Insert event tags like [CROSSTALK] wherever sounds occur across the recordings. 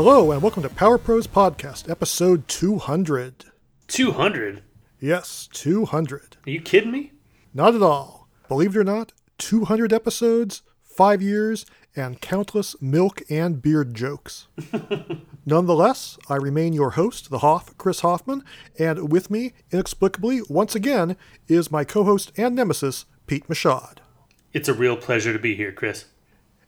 Hello, and welcome to Power Pros Podcast, episode 200. 200? Yes, 200. Are you kidding me? Not at all. Believe it or not, 200 episodes, 5 years, and countless milk and beard jokes. [LAUGHS] Nonetheless, I remain your host, the Hoff, Chris Hoffman, and with me, inexplicably, once again, is my co host and nemesis, Pete Mashad. It's a real pleasure to be here, Chris.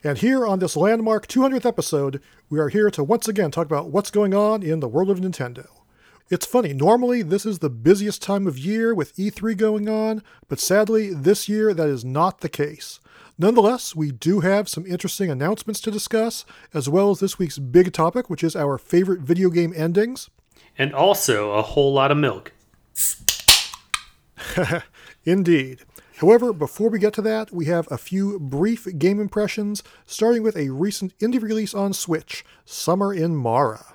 And here on this landmark 200th episode, we are here to once again talk about what's going on in the world of Nintendo. It's funny, normally this is the busiest time of year with E3 going on, but sadly, this year that is not the case. Nonetheless, we do have some interesting announcements to discuss, as well as this week's big topic, which is our favorite video game endings. And also a whole lot of milk. [LAUGHS] Indeed. However, before we get to that, we have a few brief game impressions, starting with a recent indie release on Switch, Summer in Mara.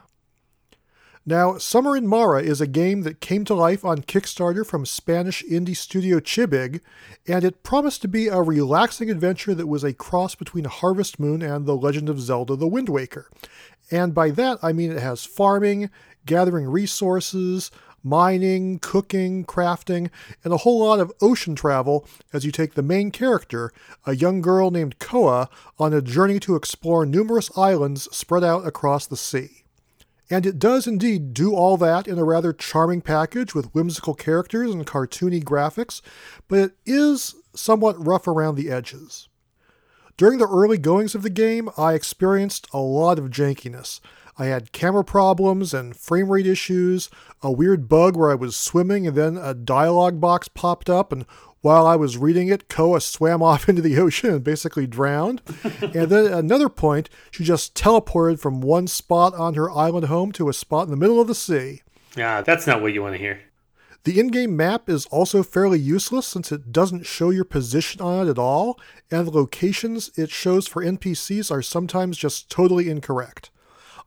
Now, Summer in Mara is a game that came to life on Kickstarter from Spanish indie studio Chibig, and it promised to be a relaxing adventure that was a cross between Harvest Moon and The Legend of Zelda The Wind Waker. And by that, I mean it has farming, gathering resources, mining, cooking, crafting, and a whole lot of ocean travel as you take the main character, a young girl named Koa, on a journey to explore numerous islands spread out across the sea. And it does indeed do all that in a rather charming package with whimsical characters and cartoony graphics, but it is somewhat rough around the edges. During the early goings of the game, I experienced a lot of jankiness. I had camera problems and frame rate issues, a weird bug where I was swimming and then a dialogue box popped up, and while I was reading it, Koa swam [LAUGHS] off into the ocean and basically drowned. and then at another point, she just teleported from one spot on her island home to a spot in the middle of the sea. Ah, that's not what you want to hear. The in game map is also fairly useless since it doesn't show your position on it at all, and the locations it shows for NPCs are sometimes just totally incorrect.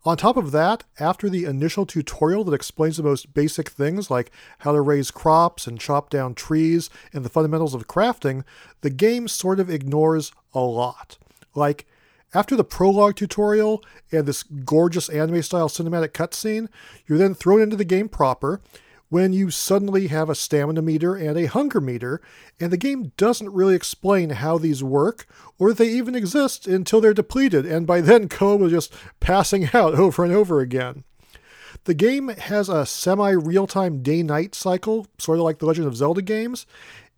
On top of that, after the initial tutorial that explains the most basic things like how to raise crops and chop down trees and the fundamentals of crafting, the game sort of ignores a lot. Like, after the prologue tutorial and this gorgeous anime style cinematic cutscene, you're then thrown into the game proper when you suddenly have a stamina meter and a hunger meter, and the game doesn't really explain how these work or they even exist until they're depleted, and by then [LAUGHS] Koa is just passing out [LAUGHS] over and over again. The game has a semi real time day night cycle, sort of like the Legend of Zelda games,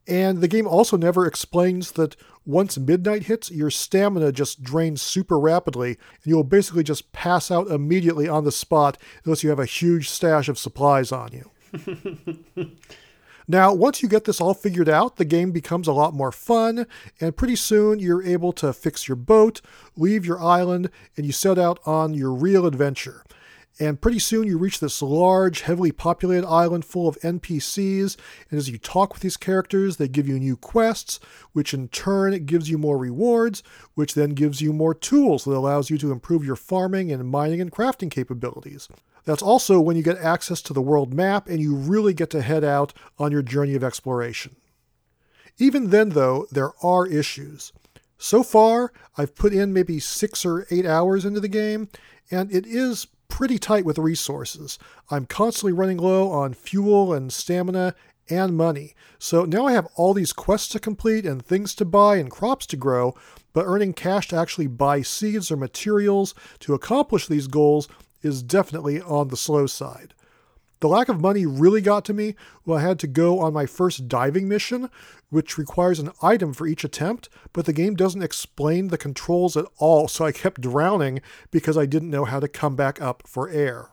and the game also never explains that once midnight hits, your stamina just drains super rapidly, and you'll basically just pass out immediately on the spot unless you have a huge stash of supplies on you. [LAUGHS] now, once you get this all figured out, the game becomes a lot more fun, and pretty soon you're able to fix your boat, leave your island, and you set out on your real adventure. And pretty soon you reach this large, heavily populated island full of NPCs. And as you talk with these characters, they give you new quests, which in turn gives you more rewards, which then gives you more tools that allows you to improve your farming and mining and crafting capabilities. That's also when you get access to the world map and you really get to head out on your journey of exploration. Even then, though, there are issues. So far, I've put in maybe six or eight hours into the game, and it is pretty tight with resources. I'm constantly running low on fuel and stamina and money. So now I have all these quests to complete and things to buy and crops to grow, but earning cash to actually buy seeds or materials to accomplish these goals is definitely on the slow side. The lack of money really got to me when I had to go on my first diving mission, which requires an item for each attempt, but the game doesn't explain the controls at all, so I kept drowning because I didn't know how to come back up for air.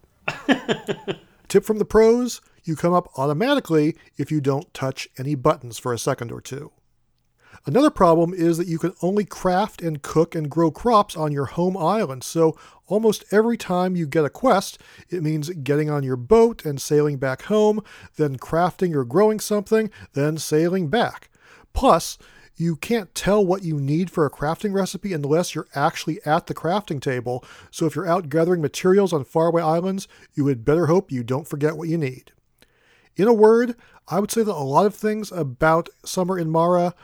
[LAUGHS] Tip from the pros you come up automatically if you don't touch any buttons for a second or two. Another problem is that you can only craft and cook and grow crops on your home island, so almost every time you get a quest, it means getting on your boat and sailing back home, then crafting or growing something, then sailing back. Plus, you can't tell what you need for a crafting recipe unless you're actually at the crafting table, so if you're out gathering materials on faraway islands, you had better hope you don't forget what you need. In a word, I would say that a lot of things about Summer in Mara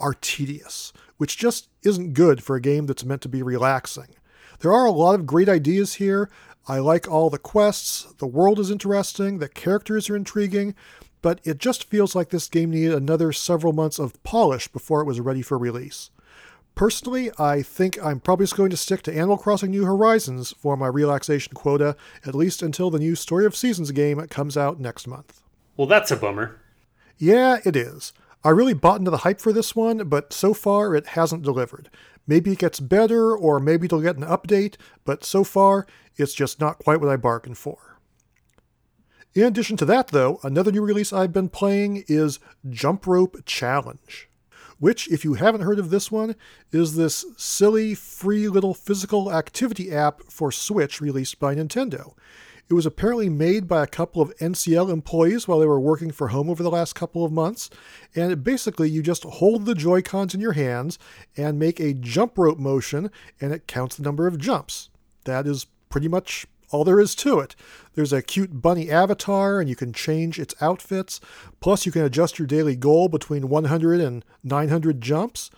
are tedious, which just isn't good for a game that's meant to be relaxing. There are a lot of great ideas here. I like all the quests, the world is interesting, the characters are intriguing, but it just feels like this game needed another several months of polish before it was ready for release. Personally, I think I'm probably just going to stick to Animal Crossing New Horizons for my relaxation quota, at least until the new Story of Seasons game comes out next month. Well, that's a bummer. Yeah, it is. I really bought into the hype for this one, but so far it hasn't delivered. Maybe it gets better, or maybe it'll get an update, but so far it's just not quite what I bargained for. In addition to that, though, another new release I've been playing is Jump Rope Challenge, which, if you haven't heard of this one, is this silly, free little physical activity app for Switch released by Nintendo. It was apparently made by a couple of NCL employees while they were working for home over the last couple of months. And basically, you just hold the Joy Cons in your hands and make a jump rope motion, and it counts the number of jumps. That is pretty much all there is to it. There's a cute bunny avatar, and you can change its outfits. Plus, you can adjust your daily goal between 100 and 900 jumps.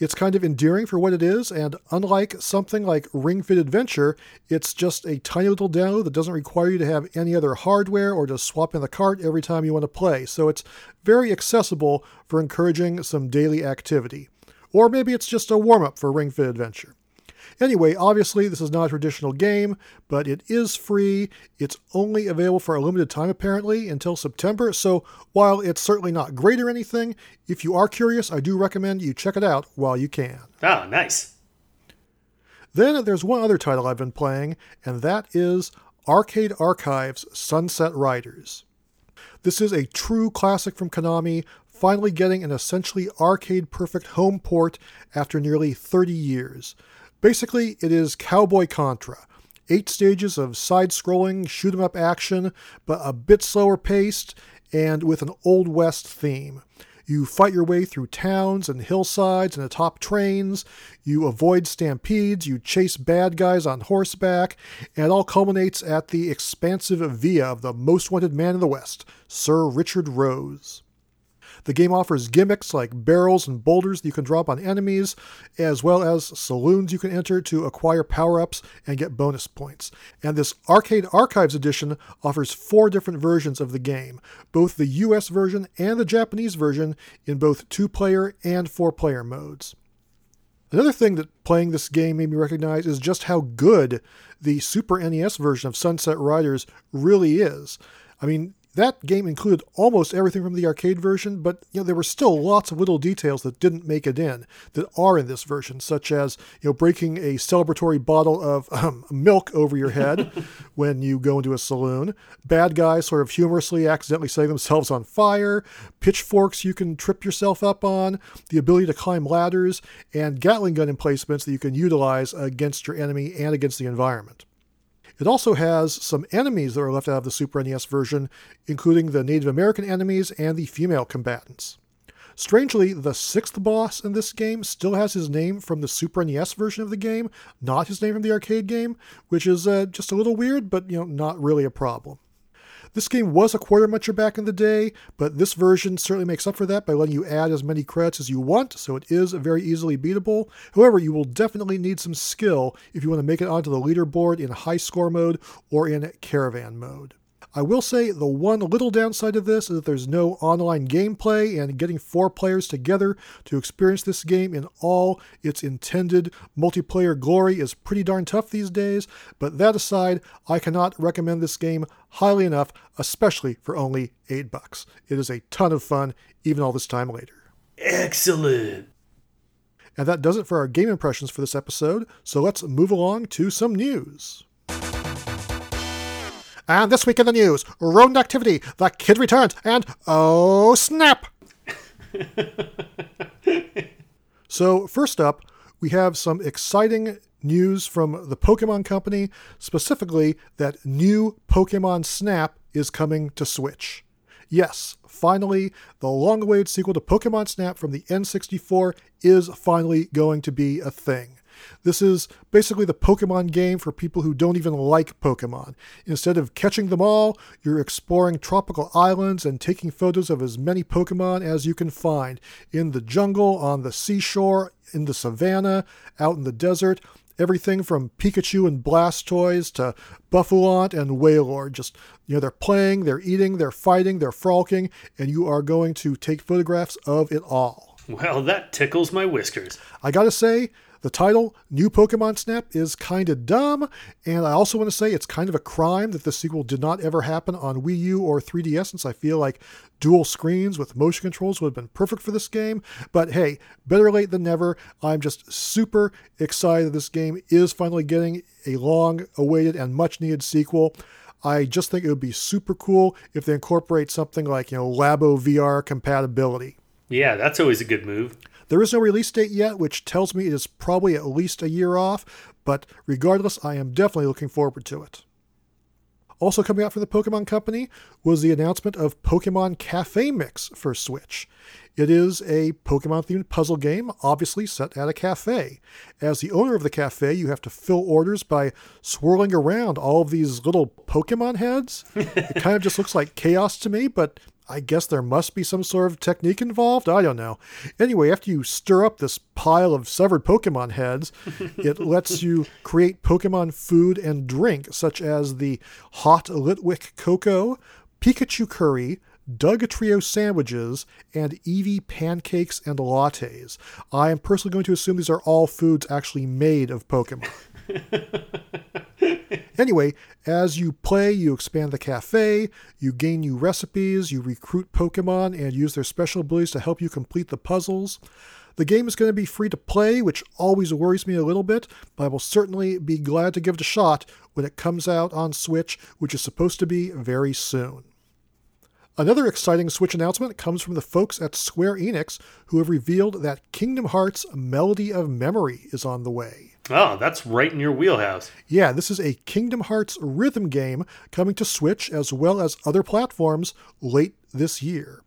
It's kind of endearing for what it is, and unlike something like Ring Fit Adventure, it's just a tiny little download that doesn't require you to have any other hardware or to swap in the cart every time you want to play. So it's very accessible for encouraging some daily activity. Or maybe it's just a warm up for Ring Fit Adventure. Anyway, obviously, this is not a traditional game, but it is free. It's only available for a limited time, apparently, until September. So while it's certainly not great or anything, if you are curious, I do recommend you check it out while you can. Ah, nice. Then there's one other title I've been playing, and that is Arcade Archives Sunset Riders. This is a true classic from Konami, finally getting an essentially arcade perfect home port after nearly 30 years. Basically, it is Cowboy Contra. Eight stages of side scrolling, shoot 'em up action, but a bit slower paced and with an Old West theme. You fight your way through towns and hillsides and atop trains. You avoid stampedes. You chase bad guys on horseback. And it all culminates at the expansive villa of the most wanted man in the West, Sir Richard Rose. The game offers gimmicks like barrels and boulders that you can drop on enemies, as well as saloons you can enter to acquire power ups and get bonus points. And this Arcade Archives edition offers four different versions of the game both the US version and the Japanese version in both two player and four player modes. Another thing that playing this game made me recognize is just how good the Super NES version of Sunset Riders really is. I mean, that game included almost everything from the arcade version, but you know there were still lots of little details that didn't make it in that are in this version, such as you know breaking a celebratory bottle of [LAUGHS] um, milk over your head [LAUGHS] when you go into a saloon, bad guys sort of humorously accidentally setting themselves on fire, pitchforks you can trip yourself up on, the ability to climb ladders, and Gatling gun emplacements that you can utilize against your enemy and against the environment. It also has some enemies that are left out of the Super NES version, including the Native American enemies and the female combatants. Strangely, the sixth boss in this game still has his name from the Super NES version of the game, not his name from the arcade game, which is uh, just a little weird, but you know, not really a problem. This game was a quarter muncher back in the day, but this version certainly makes up for that by letting you add as many credits as you want, so it is very easily beatable. However, you will definitely need some skill if you want to make it onto the leaderboard in high score mode or in caravan mode. I will say the one little downside of this is that there's no online gameplay, and getting four players together to experience this game in all its intended multiplayer glory is pretty darn tough these days. But that aside, I cannot recommend this game highly enough, especially for only 8 bucks. It is a ton of fun, even all this time later. Excellent. And that does it for our game impressions for this episode, so let's move along to some news. And this week in the news, rodent activity, the kid returns, and oh snap! [LAUGHS] so, first up, we have some exciting news from the Pokemon Company, specifically that new Pokemon Snap is coming to Switch. Yes, finally, the long awaited sequel to Pokemon Snap from the N64 is finally going to be a thing. This is basically the Pokemon game for people who don't even like Pokemon. Instead of catching them all, you're exploring tropical islands and taking photos of as many Pokemon as you can find in the jungle, on the seashore, in the savannah, out in the desert. everything from Pikachu and Blastoise to Bouffalant and Wailord. Just, you know, they're playing, they're eating, they're fighting, they're frolicking, and you are going to take photographs of it all. Well, that tickles my whiskers. I gotta say, the title, New Pokemon Snap, is kind of dumb, and I also want to say it's kind of a crime that the sequel did not ever happen on Wii U or 3DS, since I feel like dual screens with motion controls would have been perfect for this game. But hey, better late than never. I'm just super excited that this game is finally getting a long awaited and much needed sequel. I just think it would be super cool if they incorporate something like, you know, Labo VR compatibility. Yeah, that's always a good move. There is no release date yet, which tells me it is probably at least a year off, but regardless, I am definitely looking forward to it. Also coming out from the Pokemon Company was the announcement of Pokemon Cafe Mix for Switch. It is a Pokemon themed puzzle game, obviously set at a cafe. As the owner of the cafe, you have to fill orders by swirling around all of these little Pokemon heads. [LAUGHS] it kind of just looks like chaos to me, but I guess there must be some sort of technique involved. I don't know. Anyway, after you stir up this pile of severed Pokemon heads, [LAUGHS] it lets you create Pokemon food and drink, such as the hot Litwick cocoa, Pikachu curry, Dugtrio sandwiches, and Eevee pancakes and lattes. I am personally going to assume these are all foods actually made of Pokemon. [LAUGHS] anyway, as you play, you expand the cafe, you gain new recipes, you recruit Pokemon, and use their special abilities to help you complete the puzzles. The game is going to be free to play, which always worries me a little bit, but I will certainly be glad to give it a shot when it comes out on Switch, which is supposed to be very soon. Another exciting Switch announcement comes from the folks at Square Enix, who have revealed that Kingdom Hearts Melody of Memory is on the way. Oh, that's right in your wheelhouse. Yeah, this is a Kingdom Hearts rhythm game coming to Switch as well as other platforms late this year.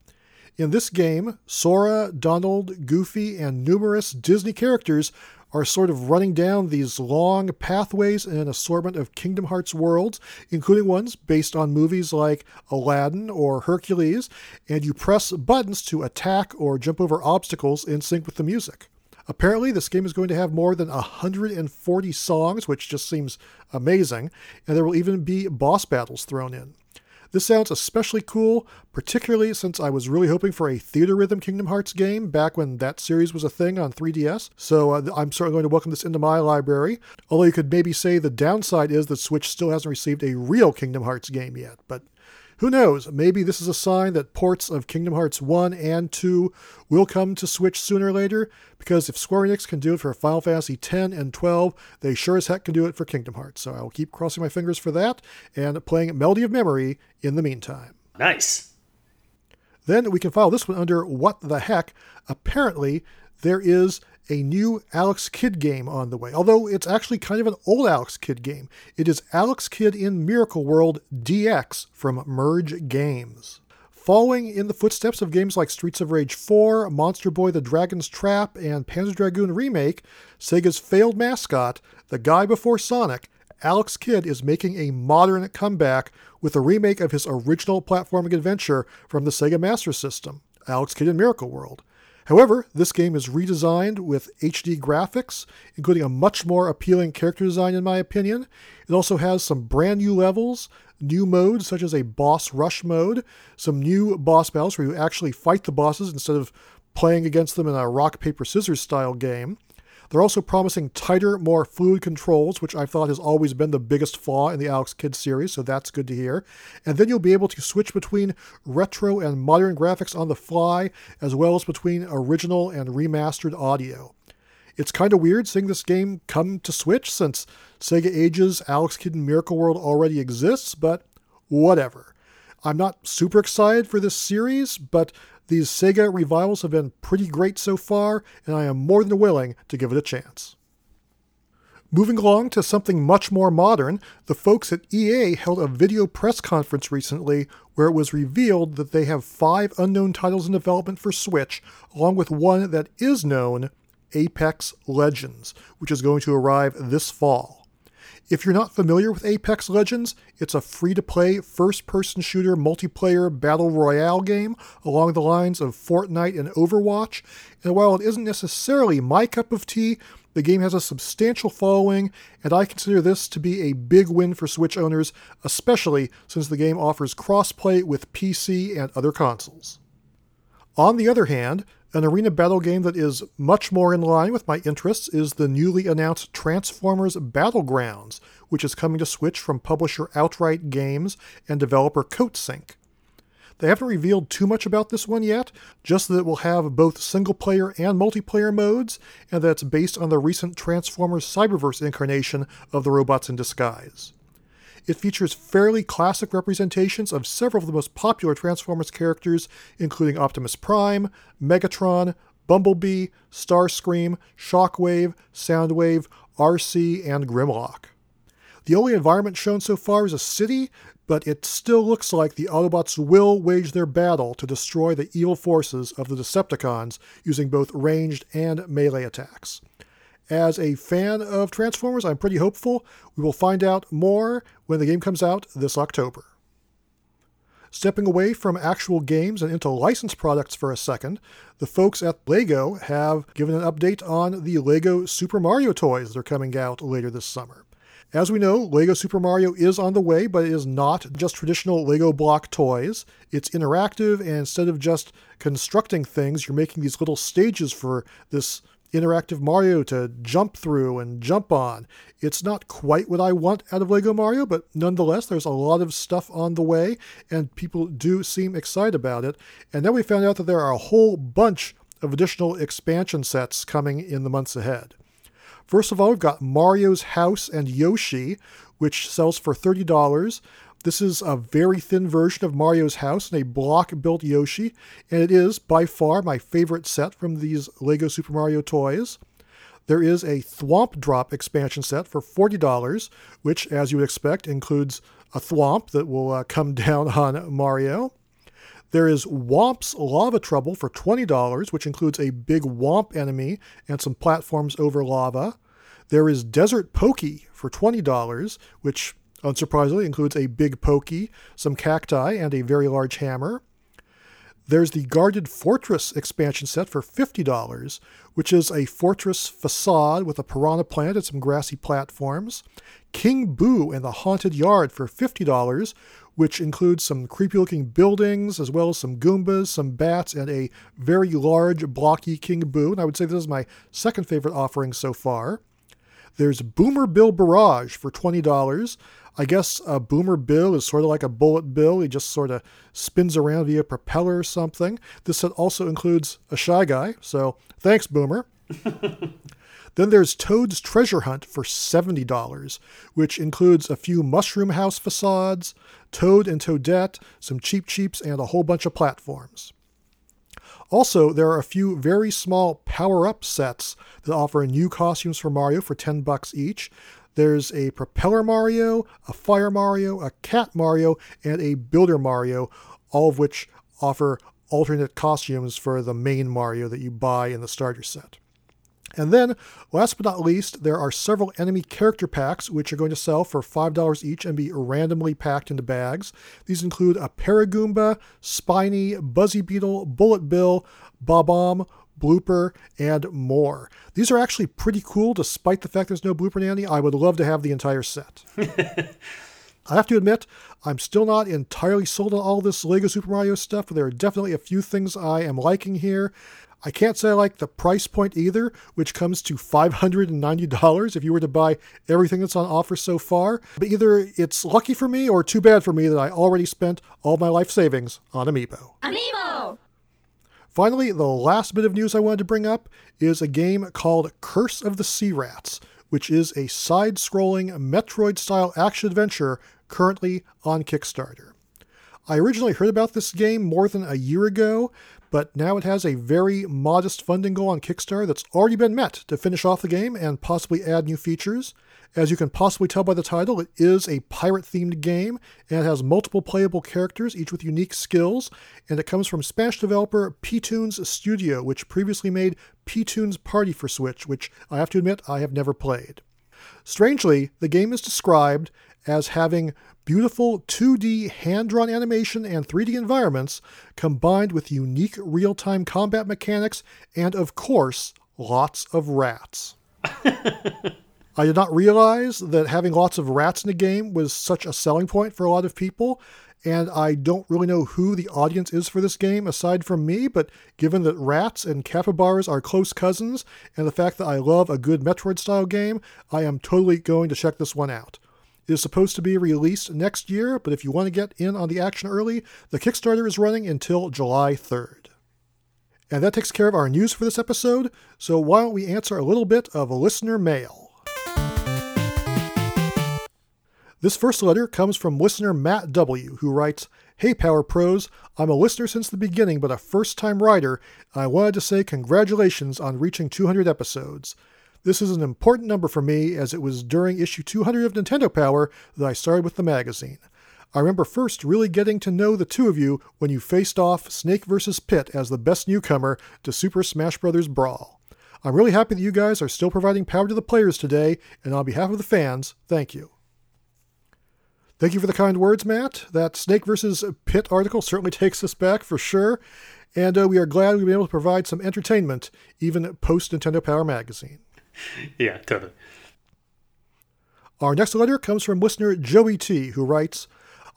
In this game, Sora, Donald, Goofy, and numerous Disney characters are sort of running down these long pathways in an assortment of Kingdom Hearts worlds, including ones based on movies like Aladdin or Hercules, and you press buttons to attack or jump over obstacles in sync with the music. Apparently, this game is going to have more than 140 songs, which just seems amazing, and there will even be boss battles thrown in. This sounds especially cool, particularly since I was really hoping for a Theatrhythm Kingdom Hearts game back when that series was a thing on 3DS. So uh, I'm certainly going to welcome this into my library. Although you could maybe say the downside is that Switch still hasn't received a real Kingdom Hearts game yet, but who knows? Maybe this is a sign that ports of Kingdom Hearts 1 and 2 will come to Switch sooner or later, because if Square Enix can do it for Final Fantasy 10 and 12, they sure as heck can do it for Kingdom Hearts. So I will keep crossing my fingers for that and playing Melody of Memory in the meantime. Nice. Then we can file this one under What the Heck. Apparently, there is a new Alex Kidd game on the way, although it's actually kind of an old Alex Kidd game. It is Alex Kidd in Miracle World DX from Merge Games. Following in the footsteps of games like Streets of Rage 4, Monster Boy the Dragon's Trap, and Panzer Dragoon Remake, Sega's failed mascot, the guy before Sonic, Alex Kidd is making a modern comeback with a remake of his original platforming adventure from the Sega Master System, Alex Kidd in Miracle World. However, this game is redesigned with HD graphics, including a much more appealing character design, in my opinion. It also has some brand new levels, new modes such as a boss rush mode, some new boss battles where you actually fight the bosses instead of playing against them in a rock, paper, scissors style game. They're also promising tighter, more fluid controls, which I thought has always been the biggest flaw in the Alex Kidd series, so that's good to hear. And then you'll be able to switch between retro and modern graphics on the fly, as well as between original and remastered audio. It's kind of weird seeing this game come to Switch since Sega Ages Alex Kidd and Miracle World already exists, but whatever. I'm not super excited for this series, but these Sega revivals have been pretty great so far, and I am more than willing to give it a chance. Moving along to something much more modern, the folks at EA held a video press conference recently where it was revealed that they have five unknown titles in development for Switch, along with one that is known Apex Legends, which is going to arrive this fall. If you're not familiar with Apex Legends, it's a free to play first person shooter multiplayer battle royale game along the lines of Fortnite and Overwatch. And while it isn't necessarily my cup of tea, The game has a substantial following, and I consider this to be a big win for Switch owners, especially since the game offers crossplay with PC and other consoles. On the other hand, an arena battle game that is much more in line with my interests is the newly announced Transformers Battlegrounds, which is coming to Switch from publisher Outright Games and developer Coatsink. They haven't revealed too much about this one yet, just that it will have both single player and multiplayer modes, and that it's based on the recent Transformers Cyberverse incarnation of the robots in disguise. It features fairly classic representations of several of the most popular Transformers characters, including Optimus Prime, Megatron, Bumblebee, Starscream, Shockwave, Soundwave, Arcee, and Grimlock. The only environment shown so far is a city, but it still looks like the Autobots will wage their battle to destroy the evil forces of the Decepticons using both ranged and melee attacks. As a fan of Transformers, I'm pretty hopeful we will find out more when the game comes out this October. Stepping away from actual games and into licensed products for a second, the folks at LEGO have given an update on the LEGO Super Mario toys that are coming out later this summer. As we know, LEGO Super Mario is on the way, but it is not just traditional LEGO block toys. It's interactive, and instead of just constructing things, you're making these little stages for this interactive Mario to jump through and jump on. It's not quite what I want out of LEGO Mario, but nonetheless, there's a lot of stuff on the way, and people do seem excited about it. And then we found out that there are a whole bunch of additional expansion sets coming in the months ahead. First of all, we've got Mario's House and Yoshi, which sells for $30. This is a very thin version of Mario's House and a block built Yoshi, and it is by far my favorite set from these LEGO Super Mario toys. There is a Thwomp Drop expansion set for $40, which, as you would expect, includes a Thwomp that will uh, come [LAUGHS] down on Mario. There is Whomp's Lava Trouble for $20, which includes a big Womp enemy and some platforms over lava. There is Desert Pokey for $20, which unsurprisingly includes a big pokey, some cacti, and a very large hammer. There's the Guarded Fortress expansion set for $50, which is a fortress facade with a piranha plant and some grassy platforms. King Boo and the Haunted Yard for $50, which includes some creepy looking buildings, as well as some Goombas, some bats, and a very large, blocky King Boo. And I would say this is my second favorite offering so far. There's Boomer Bill Barrage for $20. I guess a Boomer Bill is sort of like a bullet bill. He just sort of spins around via propeller or something. This set also includes a Shy Guy, so thanks, Boomer. [LAUGHS] Then there's Toad's Treasure Hunt for $70, which includes a few Mushroom House facades, Toad and Toadette, some Cheep Cheeps, and a whole bunch of platforms. Also, there are a few very small power up sets that offer new costumes for Mario for 10 bucks each. There's a Propeller Mario, a Fire Mario, a Cat Mario, and a Builder Mario, all of which offer alternate costumes for the main Mario that you buy in the starter set. And then, last but not least, there are several enemy character packs which are going to sell for $5 each and be randomly packed into bags. These include a Paragoomba, Spiny, Buzzy Beetle, Bullet Bill, Bob-omb, Blooper, and more. These are actually pretty cool despite the fact there's no Blooper Nanny. I would love to have the entire set. [LAUGHS] I have to admit, I'm still not entirely sold on all this LEGO Super Mario stuff, but there are definitely a few things I am liking here. I can't say I like the price point either, which comes to $590 if you were to buy everything that's on offer so far. But either it's lucky for me or too bad for me that I already spent all my life savings on Amiibo. Amiibo! Finally, the last bit of news I wanted to bring up is a game called Curse of the Sea Rats, which is a side scrolling Metroid style action adventure currently on Kickstarter. I originally heard about this game more than a year ago, but now it has a very modest funding goal on Kickstarter that's already been met to finish off the game and possibly add new features. As you can possibly tell by the title, it is a pirate themed game and it has multiple playable characters, each with unique skills. And it comes from Spanish developer Petoons Studio, which previously made Petoons Party for Switch, which I have to admit I have never played. Strangely, the game is described as having beautiful 2D hand drawn animation and 3D environments combined with unique real time combat mechanics and, of course, lots of rats. [LAUGHS] I did not realize that having lots of rats in the game was such a selling point for a lot of people, and I don't really know who the audience is for this game aside from me, but given that rats and capybaras are close cousins, and the fact that I love a good Metroid style game, I am totally going to check this one out. It is supposed to be released next year, but if you want to get in on the action early, the Kickstarter is running until July 3rd. And that takes care of our news for this episode, so why don't we answer a little bit of listener mail? This first letter comes from listener Matt W., who writes Hey Power Pros, I'm a listener since the beginning, but a first time writer, and I wanted to say congratulations on reaching 200 episodes. This is an important number for me as it was during issue 200 of Nintendo Power that I started with the magazine. I remember first really getting to know the two of you when you faced off Snake vs. Pit as the best newcomer to Super Smash Bros. Brawl. I'm really happy that you guys are still providing power to the players today, and on behalf of the fans, thank you. Thank you for the kind words, Matt. That Snake versus Pit article certainly takes us back for sure, and uh, we are glad we've been able to provide some entertainment even post Nintendo Power Magazine. [LAUGHS] Yeah, totally. Our next letter comes from listener Joey T, who writes,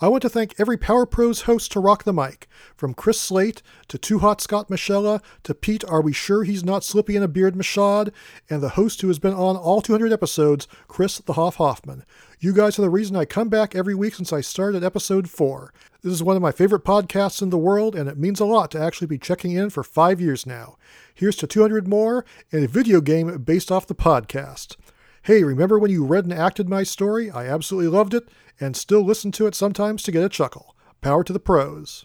I want to thank every Power Pros host to rock the mic, from Chris Slate to Too Hot Scott Michella to Pete Are We Sure He's Not Slippy in a Beard Mashad, and the host who has been on all 200 episodes, Chris the Hoff Hoffman. You guys are the reason I come back every week since I started episode 4. This is one of my favorite podcasts in the world, and it means a lot to actually be checking in for five years now. Here's to 200 more and a video game based off the podcast. Hey, remember when you read and acted my story? I absolutely loved it and still listen to it sometimes to get a chuckle. Power to the pros.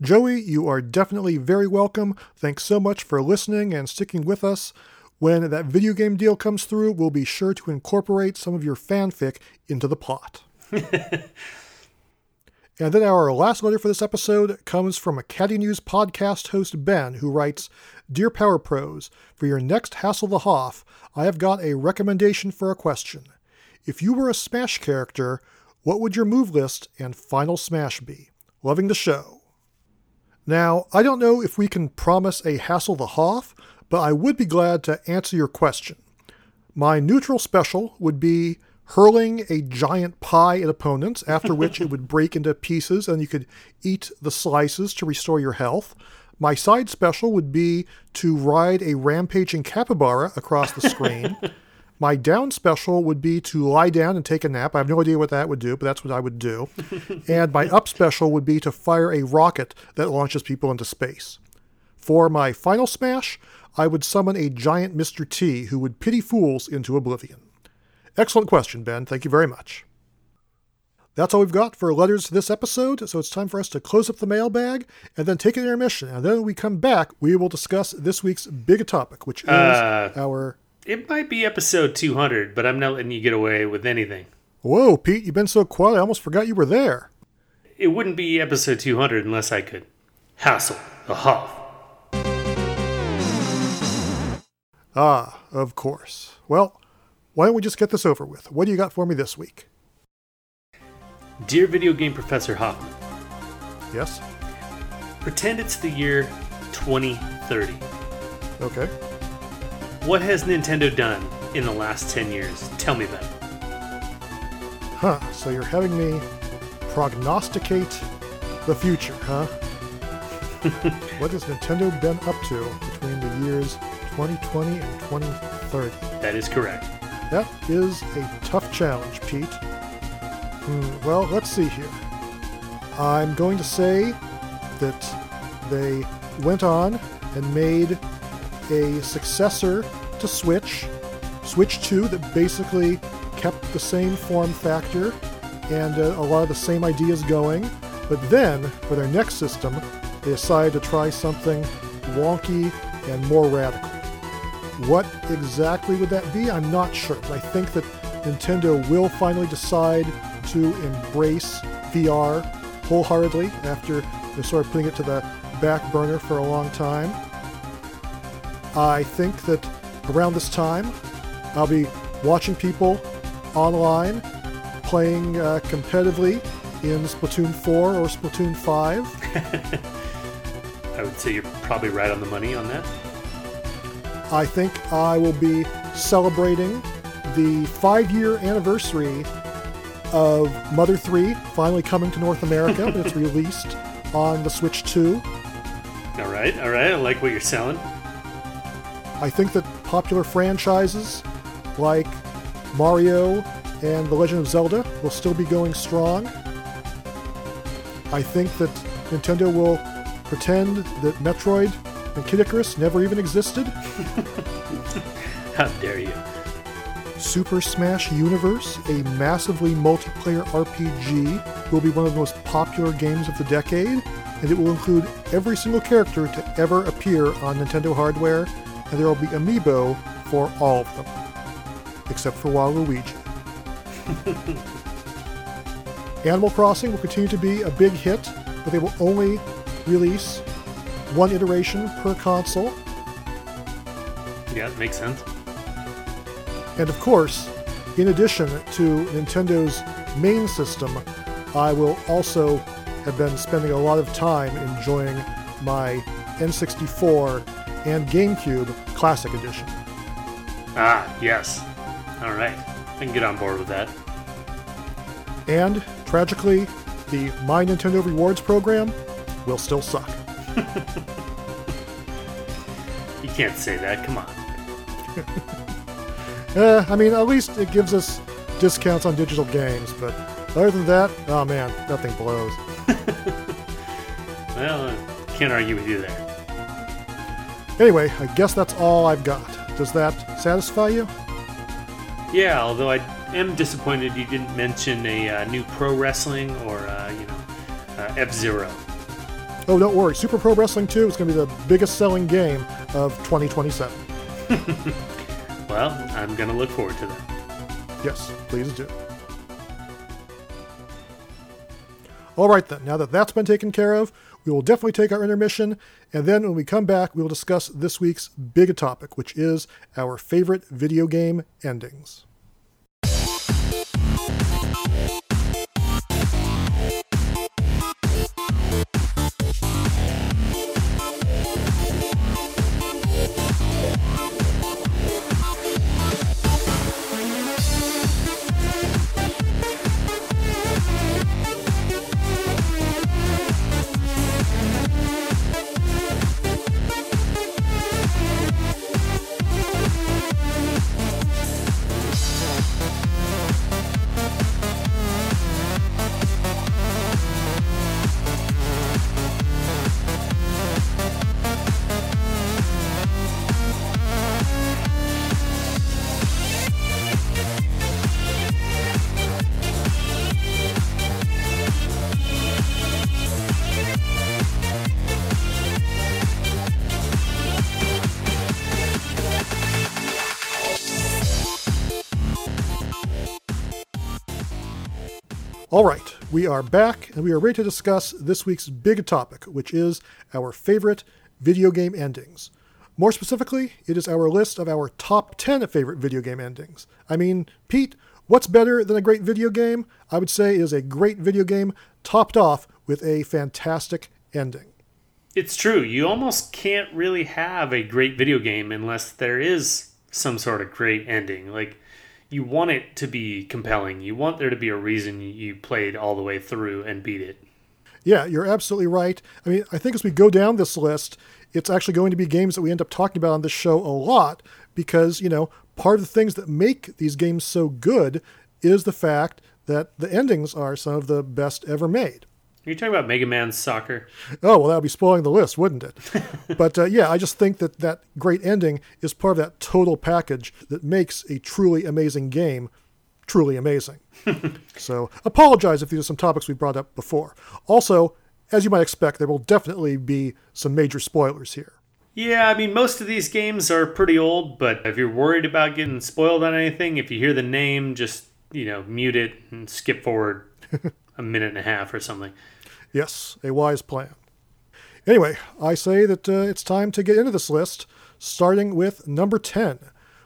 Joey, you are definitely very welcome. Thanks so much for listening and sticking with us. When that video game deal comes through, we'll be sure to incorporate some of your fanfic into the plot. [LAUGHS] And then our last letter for this episode comes from a Caddy News podcast host, Ben, who writes Dear Power Pros, for your next Hassle the Hoff, I have got a recommendation for a question. If you were a Smash character, what would your move list and final Smash be? Loving the show. Now, I don't know if we can promise a Hassle the Hoff, but I would be glad to answer your question. My neutral special would be hurling a giant pie at opponents, after which it would break into pieces and you could eat the slices to restore your health. My side special would be to ride a rampaging capybara across the screen. [LAUGHS] My down special would be to lie down and take a nap. I have no idea what that would do, but that's what I would do. [LAUGHS] and my up special would be to fire a rocket that launches people into space. For my final smash, I would summon a giant Mr. T who would pity fools into oblivion. Excellent question, Ben. Thank you very much. That's all we've got for letters this episode, so it's time for us to close up the mailbag and then take an intermission. And then when we come back, we will discuss this week's big topic, which is Uh, our. It might be episode 200, but I'm not letting you get away with anything. Whoa, Pete, you've been so quiet, I almost forgot you were there. It wouldn't be episode 200 unless I could hassle the Hoff. Ah, of course. Well, why don't we just get this over with? What do you got for me this week? Dear Video Game Professor Hoffman, Yes? pretend it's the year 2030. Okay. What has Nintendo done in the last 10 years? Tell me about it. Huh, so you're having me prognosticate the future, huh? [LAUGHS] what has Nintendo been up to between the years 2020 and 2030? That is correct. That is a tough challenge, Pete. Hmm, well, let's see here. I'm going to say that they went on and made a successor to Switch, Switch 2, that basically kept the same form factor and uh, a lot of the same ideas going. But then, for their next system, they decided to try something wonky and more radical. What exactly would that be? I'm not sure. I think that Nintendo will finally decide to embrace VR wholeheartedly after they're sort of putting it to the back burner for a long time. I think that around this time, I'll be watching people online playing uh, competitively in Splatoon 4 or Splatoon 5. [LAUGHS] I would say you're probably right on the money on that. I think I will be celebrating the five year anniversary of Mother 3 finally coming to North America when [LAUGHS] it's released on the Switch 2. All right, all right. I like what you're selling. I think that popular franchises like Mario and The Legend of Zelda will still be going strong. I think that Nintendo will pretend that Metroid and Kid Icarus never even existed. [LAUGHS] How dare you? Super Smash Universe, a massively multiplayer RPG, will be one of the most popular games of the decade, and it will include every single character to ever appear on Nintendo hardware, and there will be amiibo for all of them, except for Waluigi. [LAUGHS] Animal Crossing will continue to be a big hit, but they will only release one iteration per console. Yeah, it makes sense. And of course, in addition to Nintendo's main system, I will also have been spending a lot of time enjoying my N64 and GameCube Classic Edition. Ah, yes. All right. I can get on board with that. And tragically, the My Nintendo Rewards program will still suck. You can't say that. Come on. [LAUGHS] Uh, I mean, at least it gives us discounts on digital games, but other than that, oh man, nothing blows. [LAUGHS] Well, uh, can't argue with you there. Anyway, I guess that's all I've got. Does that satisfy you? Yeah, although I am disappointed you didn't mention a uh, new pro wrestling or, uh, you know, uh, F Zero. Oh, don't worry. Super Pro Wrestling 2 is going to be the biggest selling game of 2027. [LAUGHS] Well, I'm going to look forward to that. Yes, please do. All right, then. Now that that's been taken care of, we will definitely take our intermission, and then when we come back, we will discuss this week's big topic, which is our favorite video game endings. All right, we are back and we are ready to discuss this week's big topic, which is our favorite video game endings. More specifically, it is our list of our top 10 favorite video game endings. I mean, Pete, what's better than a great video game? I would say is a great video game topped off with a fantastic ending. It's true. You almost can't really have a great video game unless there is some sort of great ending. Like, you want it to be compelling. You want there to be a reason you played all the way through and beat it. Yeah, you're absolutely right. I mean, I think as we go down this list, it's actually going to be games that we end up talking about on this show a lot because, you know, part of the things that make these games so good is the fact that the endings are some of the best ever made. Are you talking about Mega Man Soccer? Oh, well, that would be spoiling the list, wouldn't it? [LAUGHS] but uh, yeah, I just think that that great ending is part of that total package that makes a truly amazing game truly amazing. [LAUGHS] so apologize if these are some topics we brought up before. Also, as you might expect, there will definitely be some major spoilers here. Yeah, I mean, most of these games are pretty old, but if you're worried about getting spoiled on anything, if you hear the name, just, you know, mute it and skip forward [LAUGHS] a minute and a half or something. Yes, a wise plan. Anyway, I say that uh, it's time to get into this list, starting with number 10,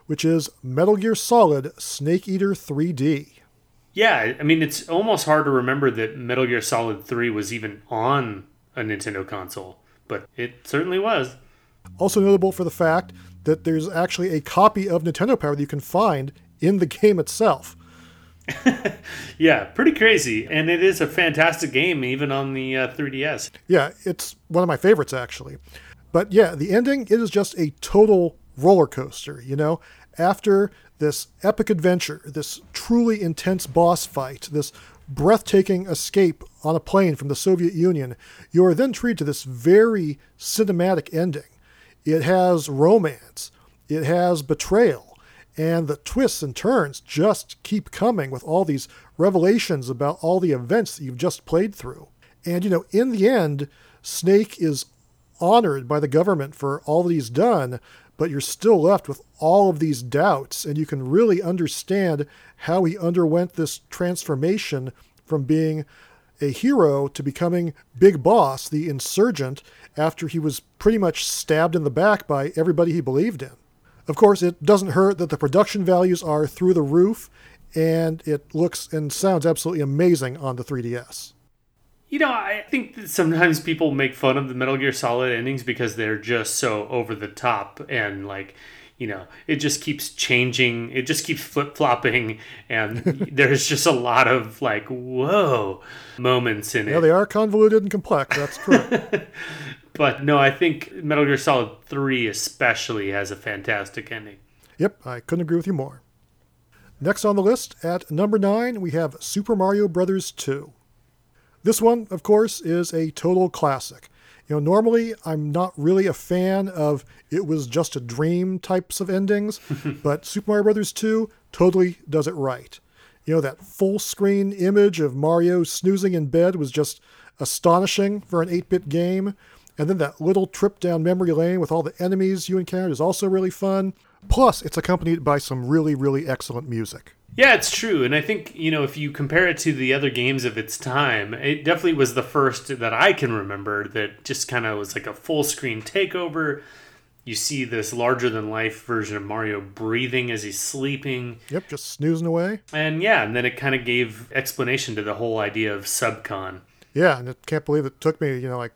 which is Metal Gear Solid Snake Eater 3D. Yeah, I mean, it's almost hard to remember that Metal Gear Solid 3 was even on a Nintendo console, but it certainly was. Also notable for the fact that there's actually a copy of Nintendo Power that you can find in the game itself. [LAUGHS] yeah, pretty crazy. And it is a fantastic game, even on the uh, 3DS. Yeah, it's one of my favorites, actually. But yeah, the ending, it is just a total roller coaster, you know? After this epic adventure, this truly intense boss fight, this breathtaking escape on a plane from the Soviet Union, you are then treated to this very cinematic ending. It has romance, it has betrayal, and the twists and turns just keep coming with all these revelations about all the events that you've just played through. And, you know, in the end, Snake is honored by the government for all that he's done, but you're still left with all of these doubts, and you can really understand how he underwent this transformation from being a hero to becoming Big Boss, the insurgent, after he was pretty much stabbed in the back by everybody he believed in. Of course, it doesn't hurt that the production values are through the roof, and it looks and sounds absolutely amazing on the 3DS. You know, I think that sometimes people make fun of the Metal Gear Solid endings because they're just so over the top and like, you know, it just keeps changing, it just keeps flip flopping, and [LAUGHS] there's just a lot of like, whoa moments in yeah, it. Yeah, they are convoluted and complex, that's true. [LAUGHS] but no, I think Metal Gear Solid 3 especially has a fantastic ending. Yep, I couldn't agree with you more. Next on the list, at number 9, we have Super Mario Bros. 2. This one, of course, is a total classic. You know, normally I'm not really a fan of it was just a dream types of endings, [LAUGHS] but Super Mario Bros. 2 totally does it right. You know, that full screen image of Mario snoozing in bed was just astonishing for an 8 bit game. And then that little trip down memory lane with all the enemies you encountered is also really fun. Plus, it's accompanied by some really, really excellent music. Yeah, it's true. And I think, you know, if you compare it to the other games of its time, it definitely was the first that I can remember that just kind of was like a full screen takeover. You see this larger than life version of Mario breathing as he's sleeping. Yep, just snoozing away. And yeah, and then it kind of gave explanation to the whole idea of subcon. Yeah, and I can't believe it took me, you know, like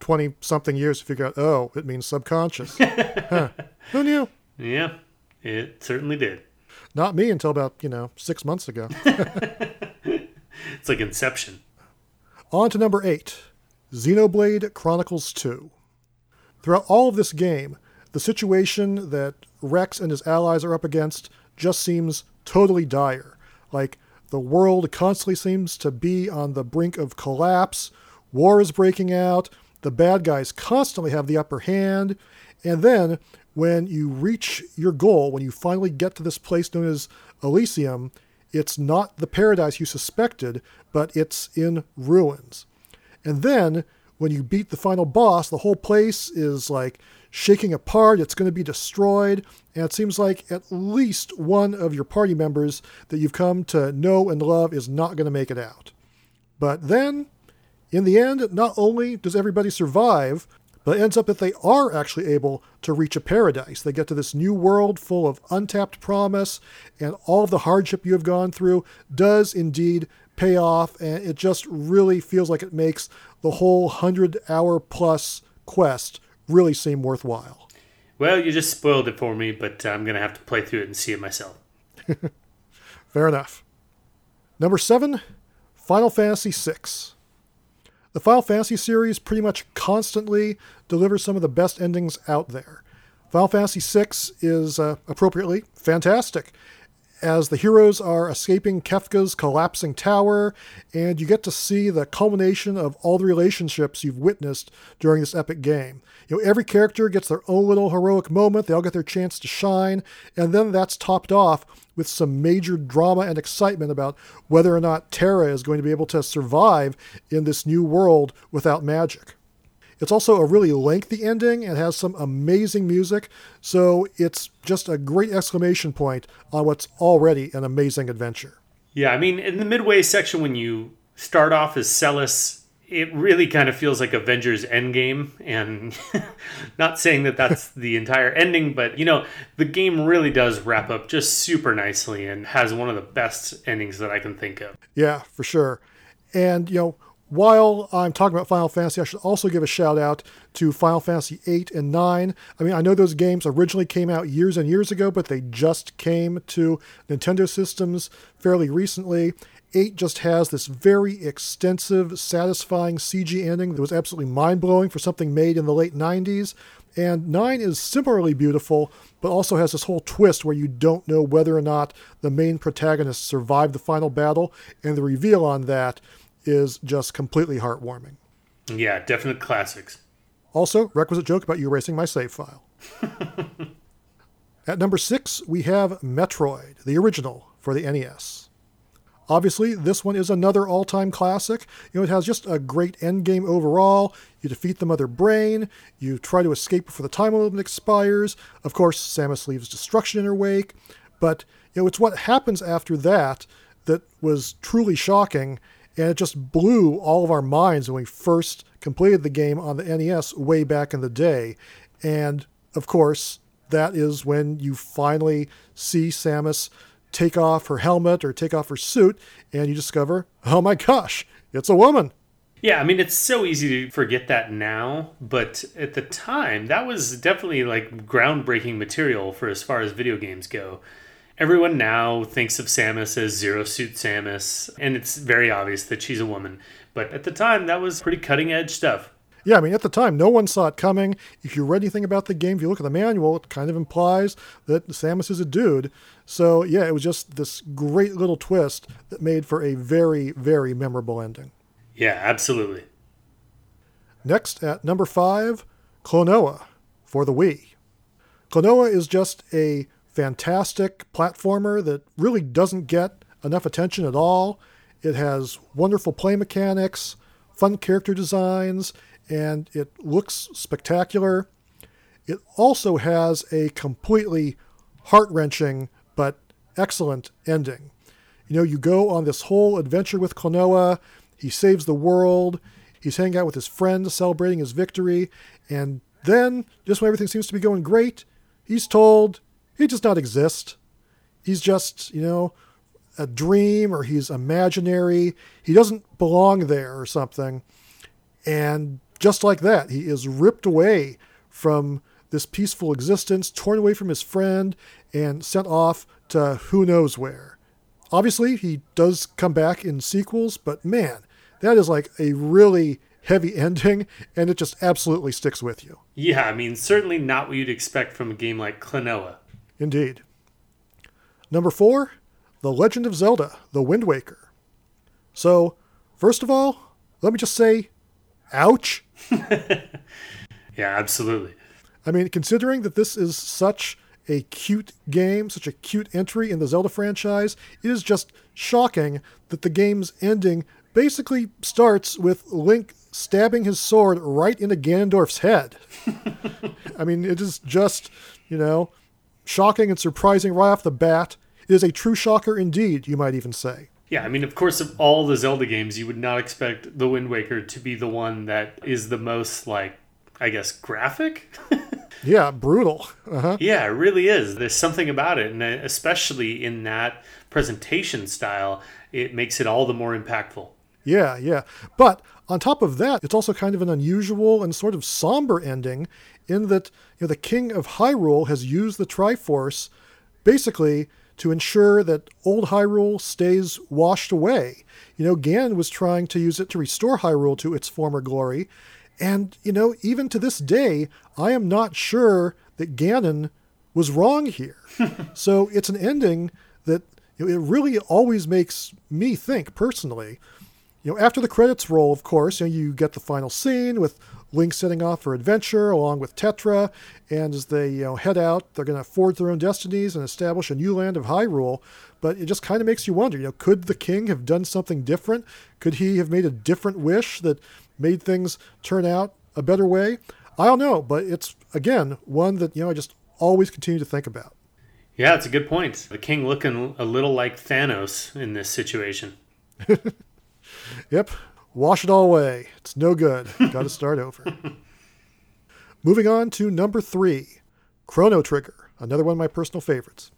20 something years to figure out, oh, it means subconscious. [LAUGHS] huh. Who knew? Yeah, it certainly did. Not me until about, you know, six months ago. [LAUGHS] [LAUGHS] it's like Inception. On to number eight Xenoblade Chronicles 2. Throughout all of this game, the situation that Rex and his allies are up against just seems totally dire. Like, the world constantly seems to be on the brink of collapse, war is breaking out, the bad guys constantly have the upper hand, and then when you reach your goal, when you finally get to this place known as Elysium, it's not the paradise you suspected, but it's in ruins. And then when you beat the final boss, the whole place is like shaking apart, it's going to be destroyed, and it seems like at least one of your party members that you've come to know and love is not going to make it out. But then, in the end, not only does everybody survive, but it ends up that they are actually able to reach a paradise. They get to this new world full of untapped promise, and all of the hardship you have gone through does indeed pay off, and it just really feels like it makes the whole 100 hour plus quest really seem worthwhile. Well, you just spoiled it for me, but uh, I'm going to have to play through it and see it myself. [LAUGHS] Fair enough. Number seven, Final Fantasy VI. The Final Fantasy series pretty much constantly delivers some of the best endings out there. Final Fantasy VI is uh, appropriately fantastic as the heroes are escaping Kefka's collapsing tower, and you get to see the culmination of all the relationships you've witnessed during this epic game. You know, every character gets their own little heroic moment, they all get their chance to shine, and then that's topped off with some major drama and excitement about whether or not Terra is going to be able to survive in this new world without magic. It's also a really lengthy ending and has some amazing music, so it's just a great exclamation point on what's already an amazing adventure. Yeah, I mean, in the midway section, when you start off as Celes, it really kind of feels like Avengers Endgame, and [LAUGHS] not saying that that's [LAUGHS] the entire ending, but you know, the game really does wrap up just super nicely and has one of the best endings that I can think of. Yeah, for sure. And you know, while I'm talking about Final Fantasy, I should also give a shout out to Final Fantasy 8 and 9. I mean, I know those games originally came out years and years ago, but they just came to Nintendo systems fairly recently. 8 just has this very extensive, satisfying CG ending that was absolutely mind blowing for something made in the late 90s. And 9 is similarly beautiful, but also has this whole twist where you don't know whether or not the main protagonist survived the final battle, and the reveal on that is just completely heartwarming. Yeah, definite classics. Also, requisite joke about you erasing my save file. [LAUGHS] At number six, we have Metroid, the original for the NES. Obviously, this one is another all time classic. You know, it has just a great endgame overall. You defeat the Mother Brain, you try to escape before the time limit expires. Of course, Samus leaves destruction in her wake. But, you know, it's what happens after that that was truly shocking and it just blew all of our minds when we first completed the game on the NES way back in the day. And of course, that is when you finally see Samus take off her helmet or take off her suit, and you discover, oh my gosh, it's a woman. Yeah, I mean, it's so easy to forget that now, but at the time, that was definitely like groundbreaking material for as far as video games go everyone now thinks of Samus as Zero Suit Samus, and it's very obvious that she's a woman. But at the time, that was pretty cutting edge stuff. Yeah, I mean, at the time, no one saw it coming. If you read anything about the game, if you look at the manual, it kind of implies that Samus is a dude. So, yeah, it was just this great little twist that made for a very, very memorable ending. Yeah, absolutely. Next, at number five, Klonoa for the Wii. Klonoa is just a fantastic platformer that really doesn't get enough attention at all. It has wonderful play mechanics, fun character designs, and it looks spectacular. It also has a completely heart wrenching but excellent ending. You know, you go on this whole adventure with Klonoa, he saves the world, he's hanging out with his friends celebrating his victory, and then, just when everything seems to be going great, he's told he does not exist. He's just, you know, a dream or he's imaginary. He doesn't belong there or something. And just like that, he is ripped away from this peaceful existence, torn away from his friend, and sent off to who knows where. Obviously, he does come back in sequels, but man, that is like a really heavy [LAUGHS] ending, and it just absolutely sticks with you. Yeah, I mean, certainly not what you'd expect from a game like Klonoa. Indeed. Number four, The Legend of Zelda, The Wind Waker. So, first of all, let me just say, ouch. [LAUGHS] yeah, absolutely. I mean, considering that this is such a cute game, such a cute entry in the Zelda franchise, it is just shocking that the game's ending basically starts with Link stabbing his sword right into Ganondorf's head. [LAUGHS] I mean, it is just, you know, shocking and surprising right off the bat. It is a true shocker indeed, you might even say. Yeah, I mean, of course, of all the Zelda games, you would not expect The Wind Waker to be the one that is the most, like, I guess, graphic? [LAUGHS] yeah, brutal. Uh-huh. Yeah, it really is. There's something about it, and especially in that presentation style, it makes it all the more impactful. Yeah, yeah. But on top of that, it's also kind of an unusual and sort of somber ending in that you know, the king of Hyrule has used the Triforce basically to ensure that old Hyrule stays washed away. You know, Ganon was trying to use it to restore Hyrule to its former glory. And, you know, even to this day, I am not sure that Ganon was wrong here. [LAUGHS] so it's an ending that you know, it really always makes me think personally. You know, after the credits roll, of course, you, know, you get the final scene with Link setting off for adventure along with Tetra, and as they you know head out, they're going to forge their own destinies and establish a new land of Hyrule. But it just kind of makes you wonder, you know, could the king have done something different? Could he have made a different wish that made things turn out a better way? I don't know, but it's again one that you know I just always continue to think about. Yeah, it's a good point. The king looking a little like Thanos in this situation. [LAUGHS] yep, Wash it all away. It's no good. [LAUGHS] Got to start over. Moving on to number three Chrono Trigger, another one of my personal favorites.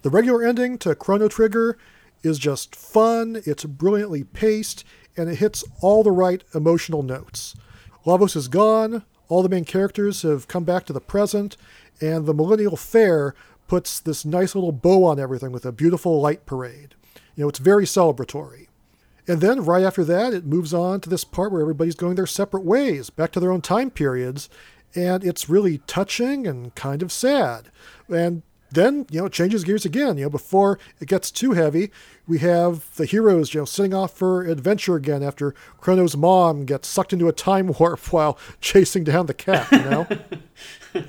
The regular ending to Chrono Trigger is just fun, it's brilliantly paced, and it hits all the right emotional notes. Lavos is gone, all the main characters have come back to the present, and the Millennial Fair puts this nice little bow on everything with a beautiful light parade. You know, it's very celebratory. And then right after that, it moves on to this part where everybody's going their separate ways, back to their own time periods, and it's really touching and kind of sad. And then, you know, it changes gears again. You know, before it gets too heavy, we have the heroes, you know, setting off for adventure again after Chrono's mom gets sucked into a time [LAUGHS] warp while chasing down the cat, you know? [LAUGHS]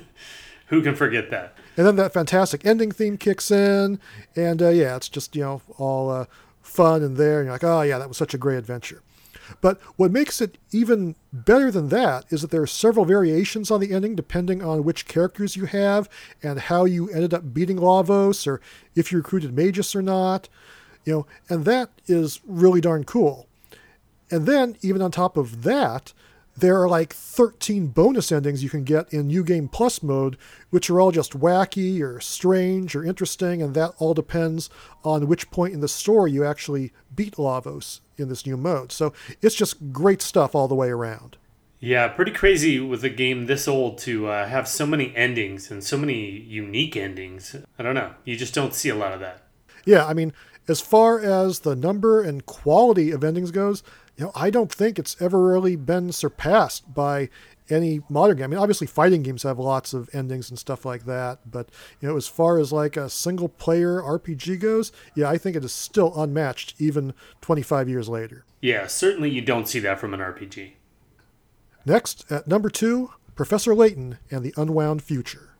Who can forget that? And then that fantastic ending theme kicks in, and uh, yeah, it's just, you know, all uh, fun and there. And you're like, oh, yeah, that was such a great adventure. But what makes it even better than that is that there are several variations on the ending depending on which characters you have and how you ended up beating Lavos or if you recruited Magus or not. You know, and that is really darn cool. And then even on top of that, there are like 13 bonus endings you can get in New Game Plus mode, which are all just wacky or strange or interesting, and that all depends on which point in the story you actually beat Lavos in this new mode. So it's just great stuff all the way around. Yeah, pretty crazy with a game this old to uh, have so many endings and so many unique endings. I don't know. You just don't see a lot of that. Yeah, I mean, as far as the number and quality of endings goes, you know, I don't think it's ever really been surpassed by any modern game. I mean, obviously, fighting games have lots of endings and stuff like that, but you know, as far as like a single player RPG goes, yeah, I think it is still unmatched even 25 years later. Yeah, certainly you don't see that from an RPG. Next, at number two, Professor Layton and the Unwound Future.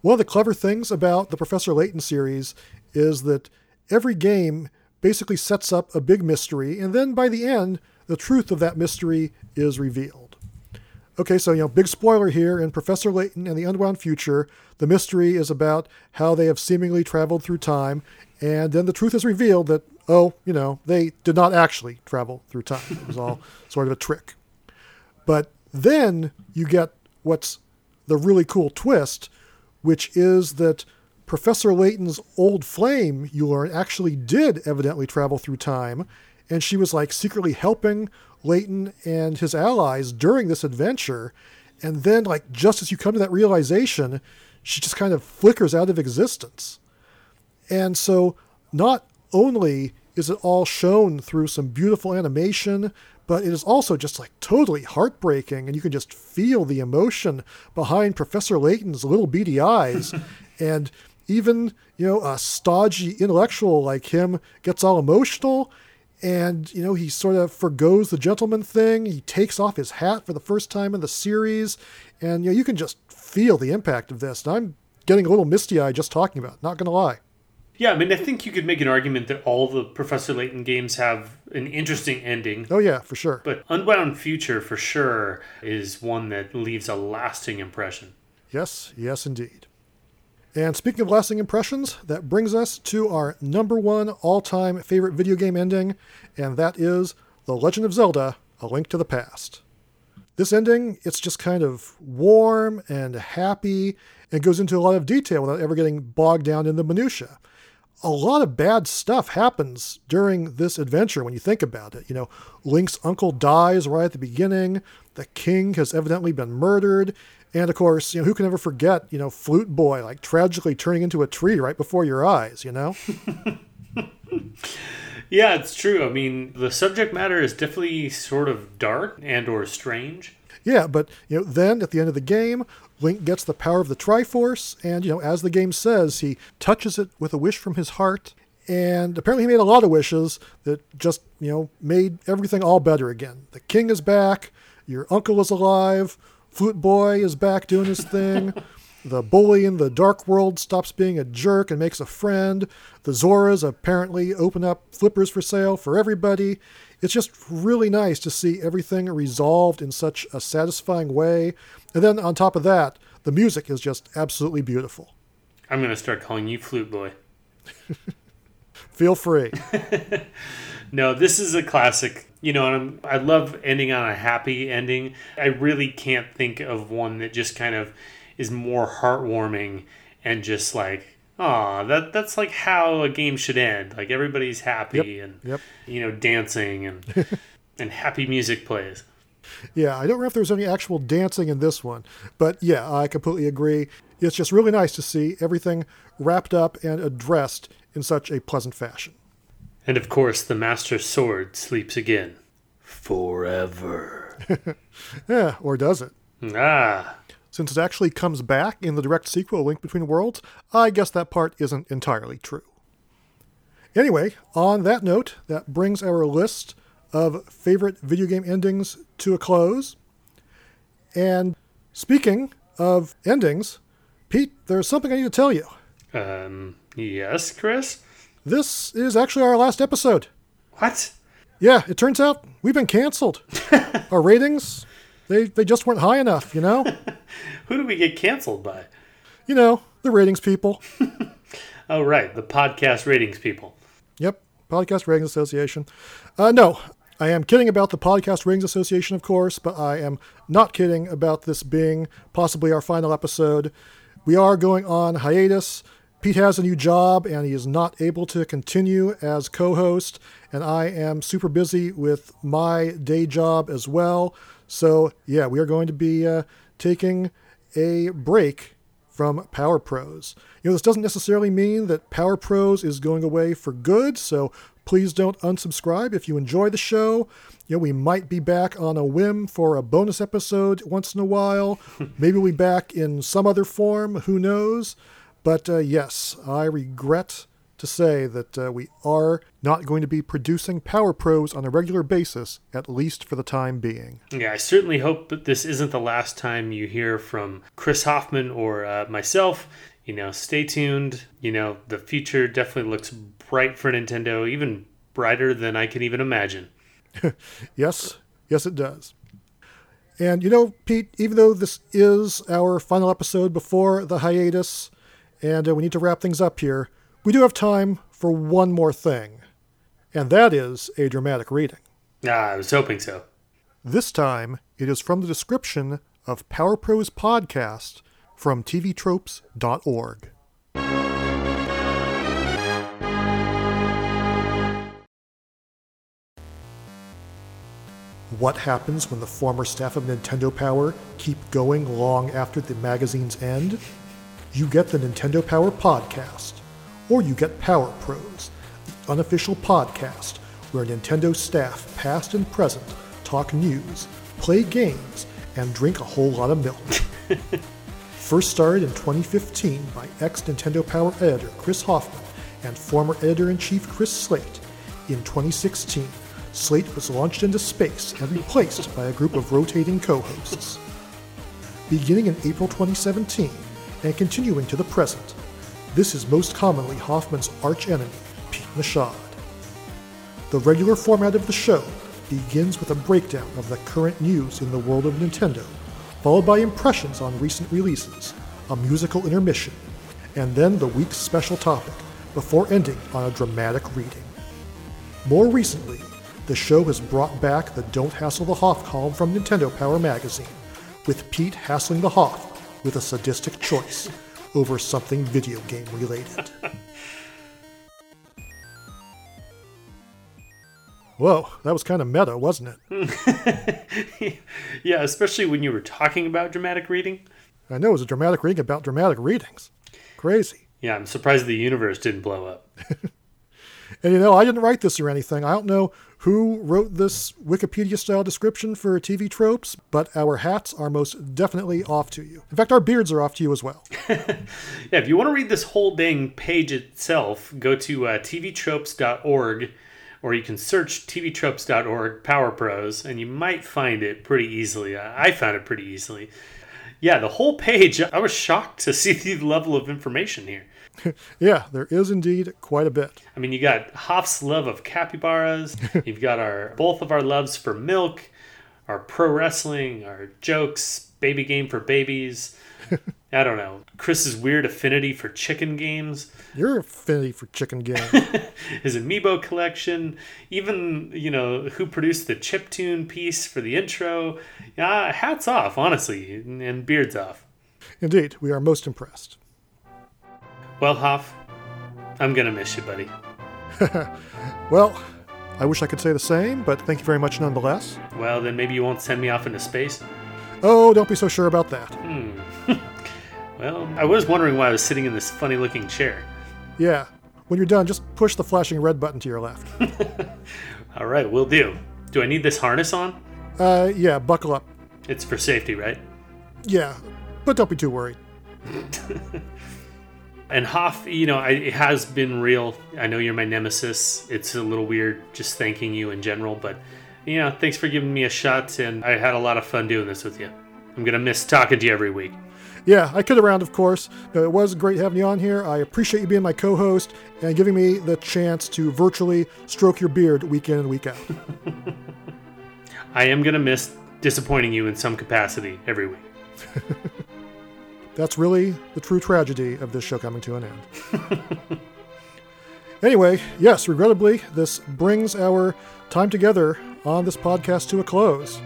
One of the clever things about the Professor Layton series is that every game basically sets up a big mystery, and then by the end, the truth of that mystery is revealed. Okay, so, you know, big spoiler here in Professor Layton and the Unwound Future, the mystery is about how they have seemingly traveled through time, and then the truth is revealed that, oh, you know, they did not actually travel through time. It was all [LAUGHS] sort of a trick. But then you get what's the really cool twist, which is that Professor Layton's old flame, you learn, actually did evidently travel through time, and she was like secretly helping Layton and his allies during this adventure. And then, like, just as you come to that realization, she just kind of flickers out of existence. And so, not only is it all shown through some beautiful animation, but it is also just like totally heartbreaking, and you can just feel the emotion behind Professor Layton's little beady eyes. [LAUGHS] and even you know a stodgy intellectual like him gets all emotional and you know he sort of forgoes the gentleman thing he takes off his hat for the first time in the series and you know you can just feel the impact of this and i'm getting a little misty-eyed just talking about it, not gonna lie yeah, I mean, I think you could make an argument that all the Professor Layton games have an interesting ending. Oh, yeah, for sure. But Unwound Future, for sure, is one that leaves a lasting impression. Yes, yes, indeed. And speaking of lasting impressions, that brings us to our number one all time favorite video game ending, and that is The Legend of Zelda A Link to the Past. This ending, it's just kind of warm and happy and goes into a lot of detail without ever getting bogged down in the minutiae. A lot of bad stuff happens during this adventure when you think about it. You know, Link's uncle dies right at the beginning, the king has evidently been murdered, and of course, you know, who can ever forget, you know, Flute Boy like tragically turning into a tree right before your eyes, you know? [LAUGHS] yeah, it's true. I mean, the subject matter is definitely sort of dark and or strange. Yeah, but you know, then at the end of the game, Link gets the power of the Triforce, and you know, as the game says, he touches it with a wish from his heart, and apparently he made a lot of wishes that just you know made everything all better again. The king is back, your uncle is alive, Flute Boy is back doing his thing. [LAUGHS] the bully in the dark world stops being a jerk and makes a friend. The Zoras apparently open up flippers for sale for everybody. It's just really nice to see everything resolved in such a satisfying way. And then on top of that, the music is just absolutely beautiful. I'm going to start calling you Flute Boy. [LAUGHS] Feel free. [LAUGHS] no, this is a classic you know, I'm, I love ending on a happy ending. I really can't think of one that just kind of is more heartwarming and just like, oh, that that's like how a game should end. Like everybody's happy yep, and yep. you know dancing and [LAUGHS] And happy music plays. Yeah, I don't remember if there was any actual dancing in this one, but yeah, I completely agree. It's just really nice to see everything wrapped up and addressed in such a pleasant fashion. And of course, the Master Sword sleeps again. Forever. [LAUGHS] Yeah, or does it? ah. Since it actually comes back in the direct sequel, Link Between Worlds, I guess that part isn't entirely true. Anyway, on that note, that brings our list of favorite video game endings to a close. And speaking of endings, Pete, there's something I need to tell you. Um, yes, Chris? This is actually our last episode. What? Yeah, it turns out we've been canceled. [LAUGHS] our ratings, they, they just weren't high enough, you know? [LAUGHS] Who do we get canceled by? You know, the ratings people. [LAUGHS] Oh, right, the podcast ratings people. Yep, Podcast Ratings Association. Uh, no, I am kidding about the Podcast Ratings Association, of course, but I am not kidding about this being possibly our final episode. We are going on hiatus. Pete has a new job and he is not able to continue as co host, and I am super busy with my day job as well. So, yeah, we are going to be uh, taking a break from Power Pros. You know, this doesn't necessarily mean that Power Pros is going away for good, so please don't unsubscribe if you enjoy the show. You know, we might be back on a whim for a bonus episode once in a while. [LAUGHS] Maybe we'll be back in some other form, who knows? But uh, yes, I regret to say that uh, we are not going to be producing Power Pros on a regular basis, at least for the time being. Yeah, I certainly hope that this isn't the last time you hear from Chris Hoffman or uh, myself. You know, stay tuned. You know, the future definitely looks bright for Nintendo, even brighter than I can even imagine. [LAUGHS] Yes, yes, it does. And you know, Pete, even though this is our final episode before the hiatus, and uh, we need to wrap things up here, we do have time for one more thing, and that is a dramatic reading. Ah, I was hoping so. This time, it is from the description of Power Pros podcast from tvtropes.org. What happens when the former staff of Nintendo Power keep going long after the magazine's end? You get the Nintendo Power podcast, or you get Power Pros, the unofficial podcast where Nintendo staff, past and present, talk news, play games, and drink a whole lot of milk. [LAUGHS] First started in 2015 by ex Nintendo Power editor Chris Hoffman and former editor in chief Chris Slate, in 2016, Slate was launched into space and replaced by a group of rotating co hosts. Beginning in April 2017 and continuing to the present, this is most commonly Hoffman's archenemy, Pete Machad. The regular format of the show begins with a breakdown of the current news in the world of Nintendo, followed by impressions on recent releases, a musical intermission, and then the week's special topic, before ending on a dramatic reading. More recently, the show has brought back the Don't Hassle the Hoff column from Nintendo Power magazine, with Pete hassling the Hoff with a sadistic choice over something video game related. Whoa, that was kind of meta, wasn't it? [LAUGHS] yeah, especially when you were talking about dramatic reading. I know it was a dramatic reading about dramatic readings. Crazy. Yeah, I'm surprised the universe didn't blow up. [LAUGHS] And you know, I didn't write this or anything. I don't know who wrote this Wikipedia style description for TV tropes, but our hats are most definitely off to you. In fact, our beards are off to you as well. [LAUGHS] Yeah, if you want to read this whole dang page itself, go to uh, tvtropes.org or you can search tvtropes.org Power Pros and you might find it pretty easily. I I found it pretty easily. Yeah, the whole page, I was shocked to [LAUGHS] see the level of information here. [LAUGHS] yeah, there is indeed quite a bit. I mean, you got Hoff's love of capybaras. [LAUGHS] You've got our both of our loves for milk, our pro wrestling, our jokes, baby game for babies. [LAUGHS] I don't know. Chris's weird affinity for chicken games, Your affinity for chicken game. his amiibo collection, even you know who produced the chiptune piece for the intro. Yeah, hats off, honestly, and beards off. Indeed, we are most impressed. Well, Hoff, I'm gonna miss you, buddy. [LAUGHS] Well, I wish I could say the same, but thank you very much nonetheless. Well, then maybe you won't send me off into space. Oh, don't be so sure about that. Hmm. [LAUGHS] well, I was wondering why I was sitting in this funny looking chair. Yeah. When you're done, just push the flashing red button to your left. [LAUGHS] All right, will do. Do I need this harness on? Uh, yeah, buckle up. It's for safety, right? Yeah, but don't be too worried. And Hoff, you know, I, it has been real. I know you're my nemesis. It's a little weird just thanking you in general, but, you know, thanks for giving me a shot, and I had a lot of fun doing this with you. I'm going to miss talking to you every week. Yeah, I kid around, of course. No, it was great having you on here. I appreciate you being my co host and giving me the chance to virtually stroke your beard week in and week out. [LAUGHS] I am going to miss disappointing you in some capacity every week. [LAUGHS] That's really the true tragedy of this show coming to an end. [LAUGHS] anyway, yes, regrettably, this brings our time together on this podcast to a close.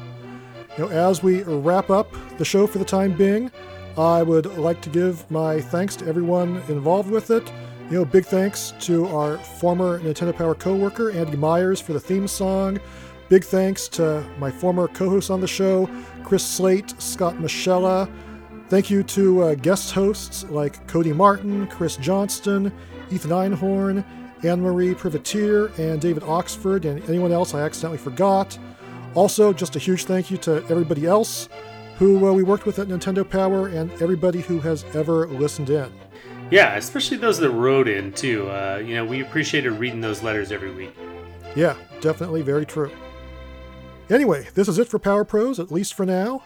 You know, as we wrap up the show for the time being, I would like to give my thanks to everyone involved with it. You know, big thanks to our former Nintendo Power co-worker Andy Myers for the theme song. Big thanks to my former co-hosts on the show, Chris Slate, Scott Michella. Thank you to uh, guest hosts like Cody Martin, Chris Johnston, Ethan Einhorn, Anne Marie Privateer, and David Oxford, and anyone else I accidentally forgot. Also, just a huge thank you to everybody else who uh, we worked with at Nintendo Power and everybody who has ever listened in. Yeah, especially those that wrote in, too. Uh, you know, we appreciated reading those letters every week. Yeah, definitely very true. Anyway, this is it for Power Pros, at least for now.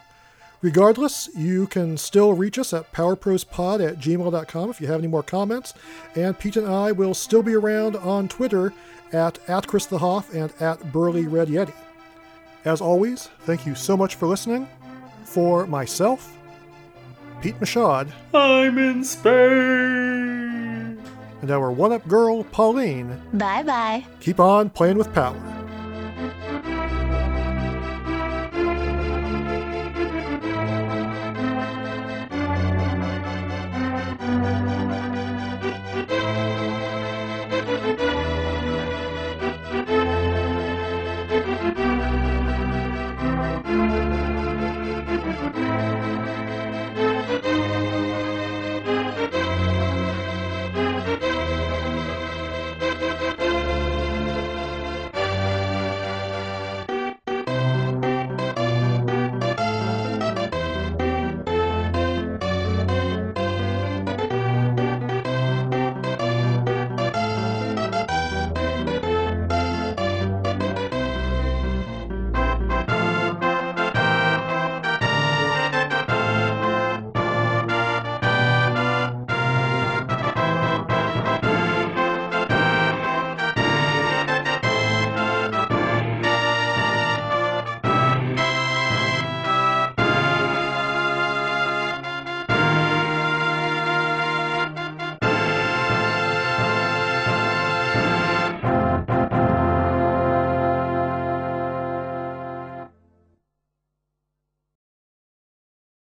Regardless, you can still reach us at powerprospod at gmail.com if you have any more comments, and Pete and I will still be around on Twitter at, at Chris the Hoff and at Burly Red Yeti. As always, thank you so much for listening. For myself, Pete Machad, I'm in space! and our one up girl, Pauline, Bye bye. keep on playing with power.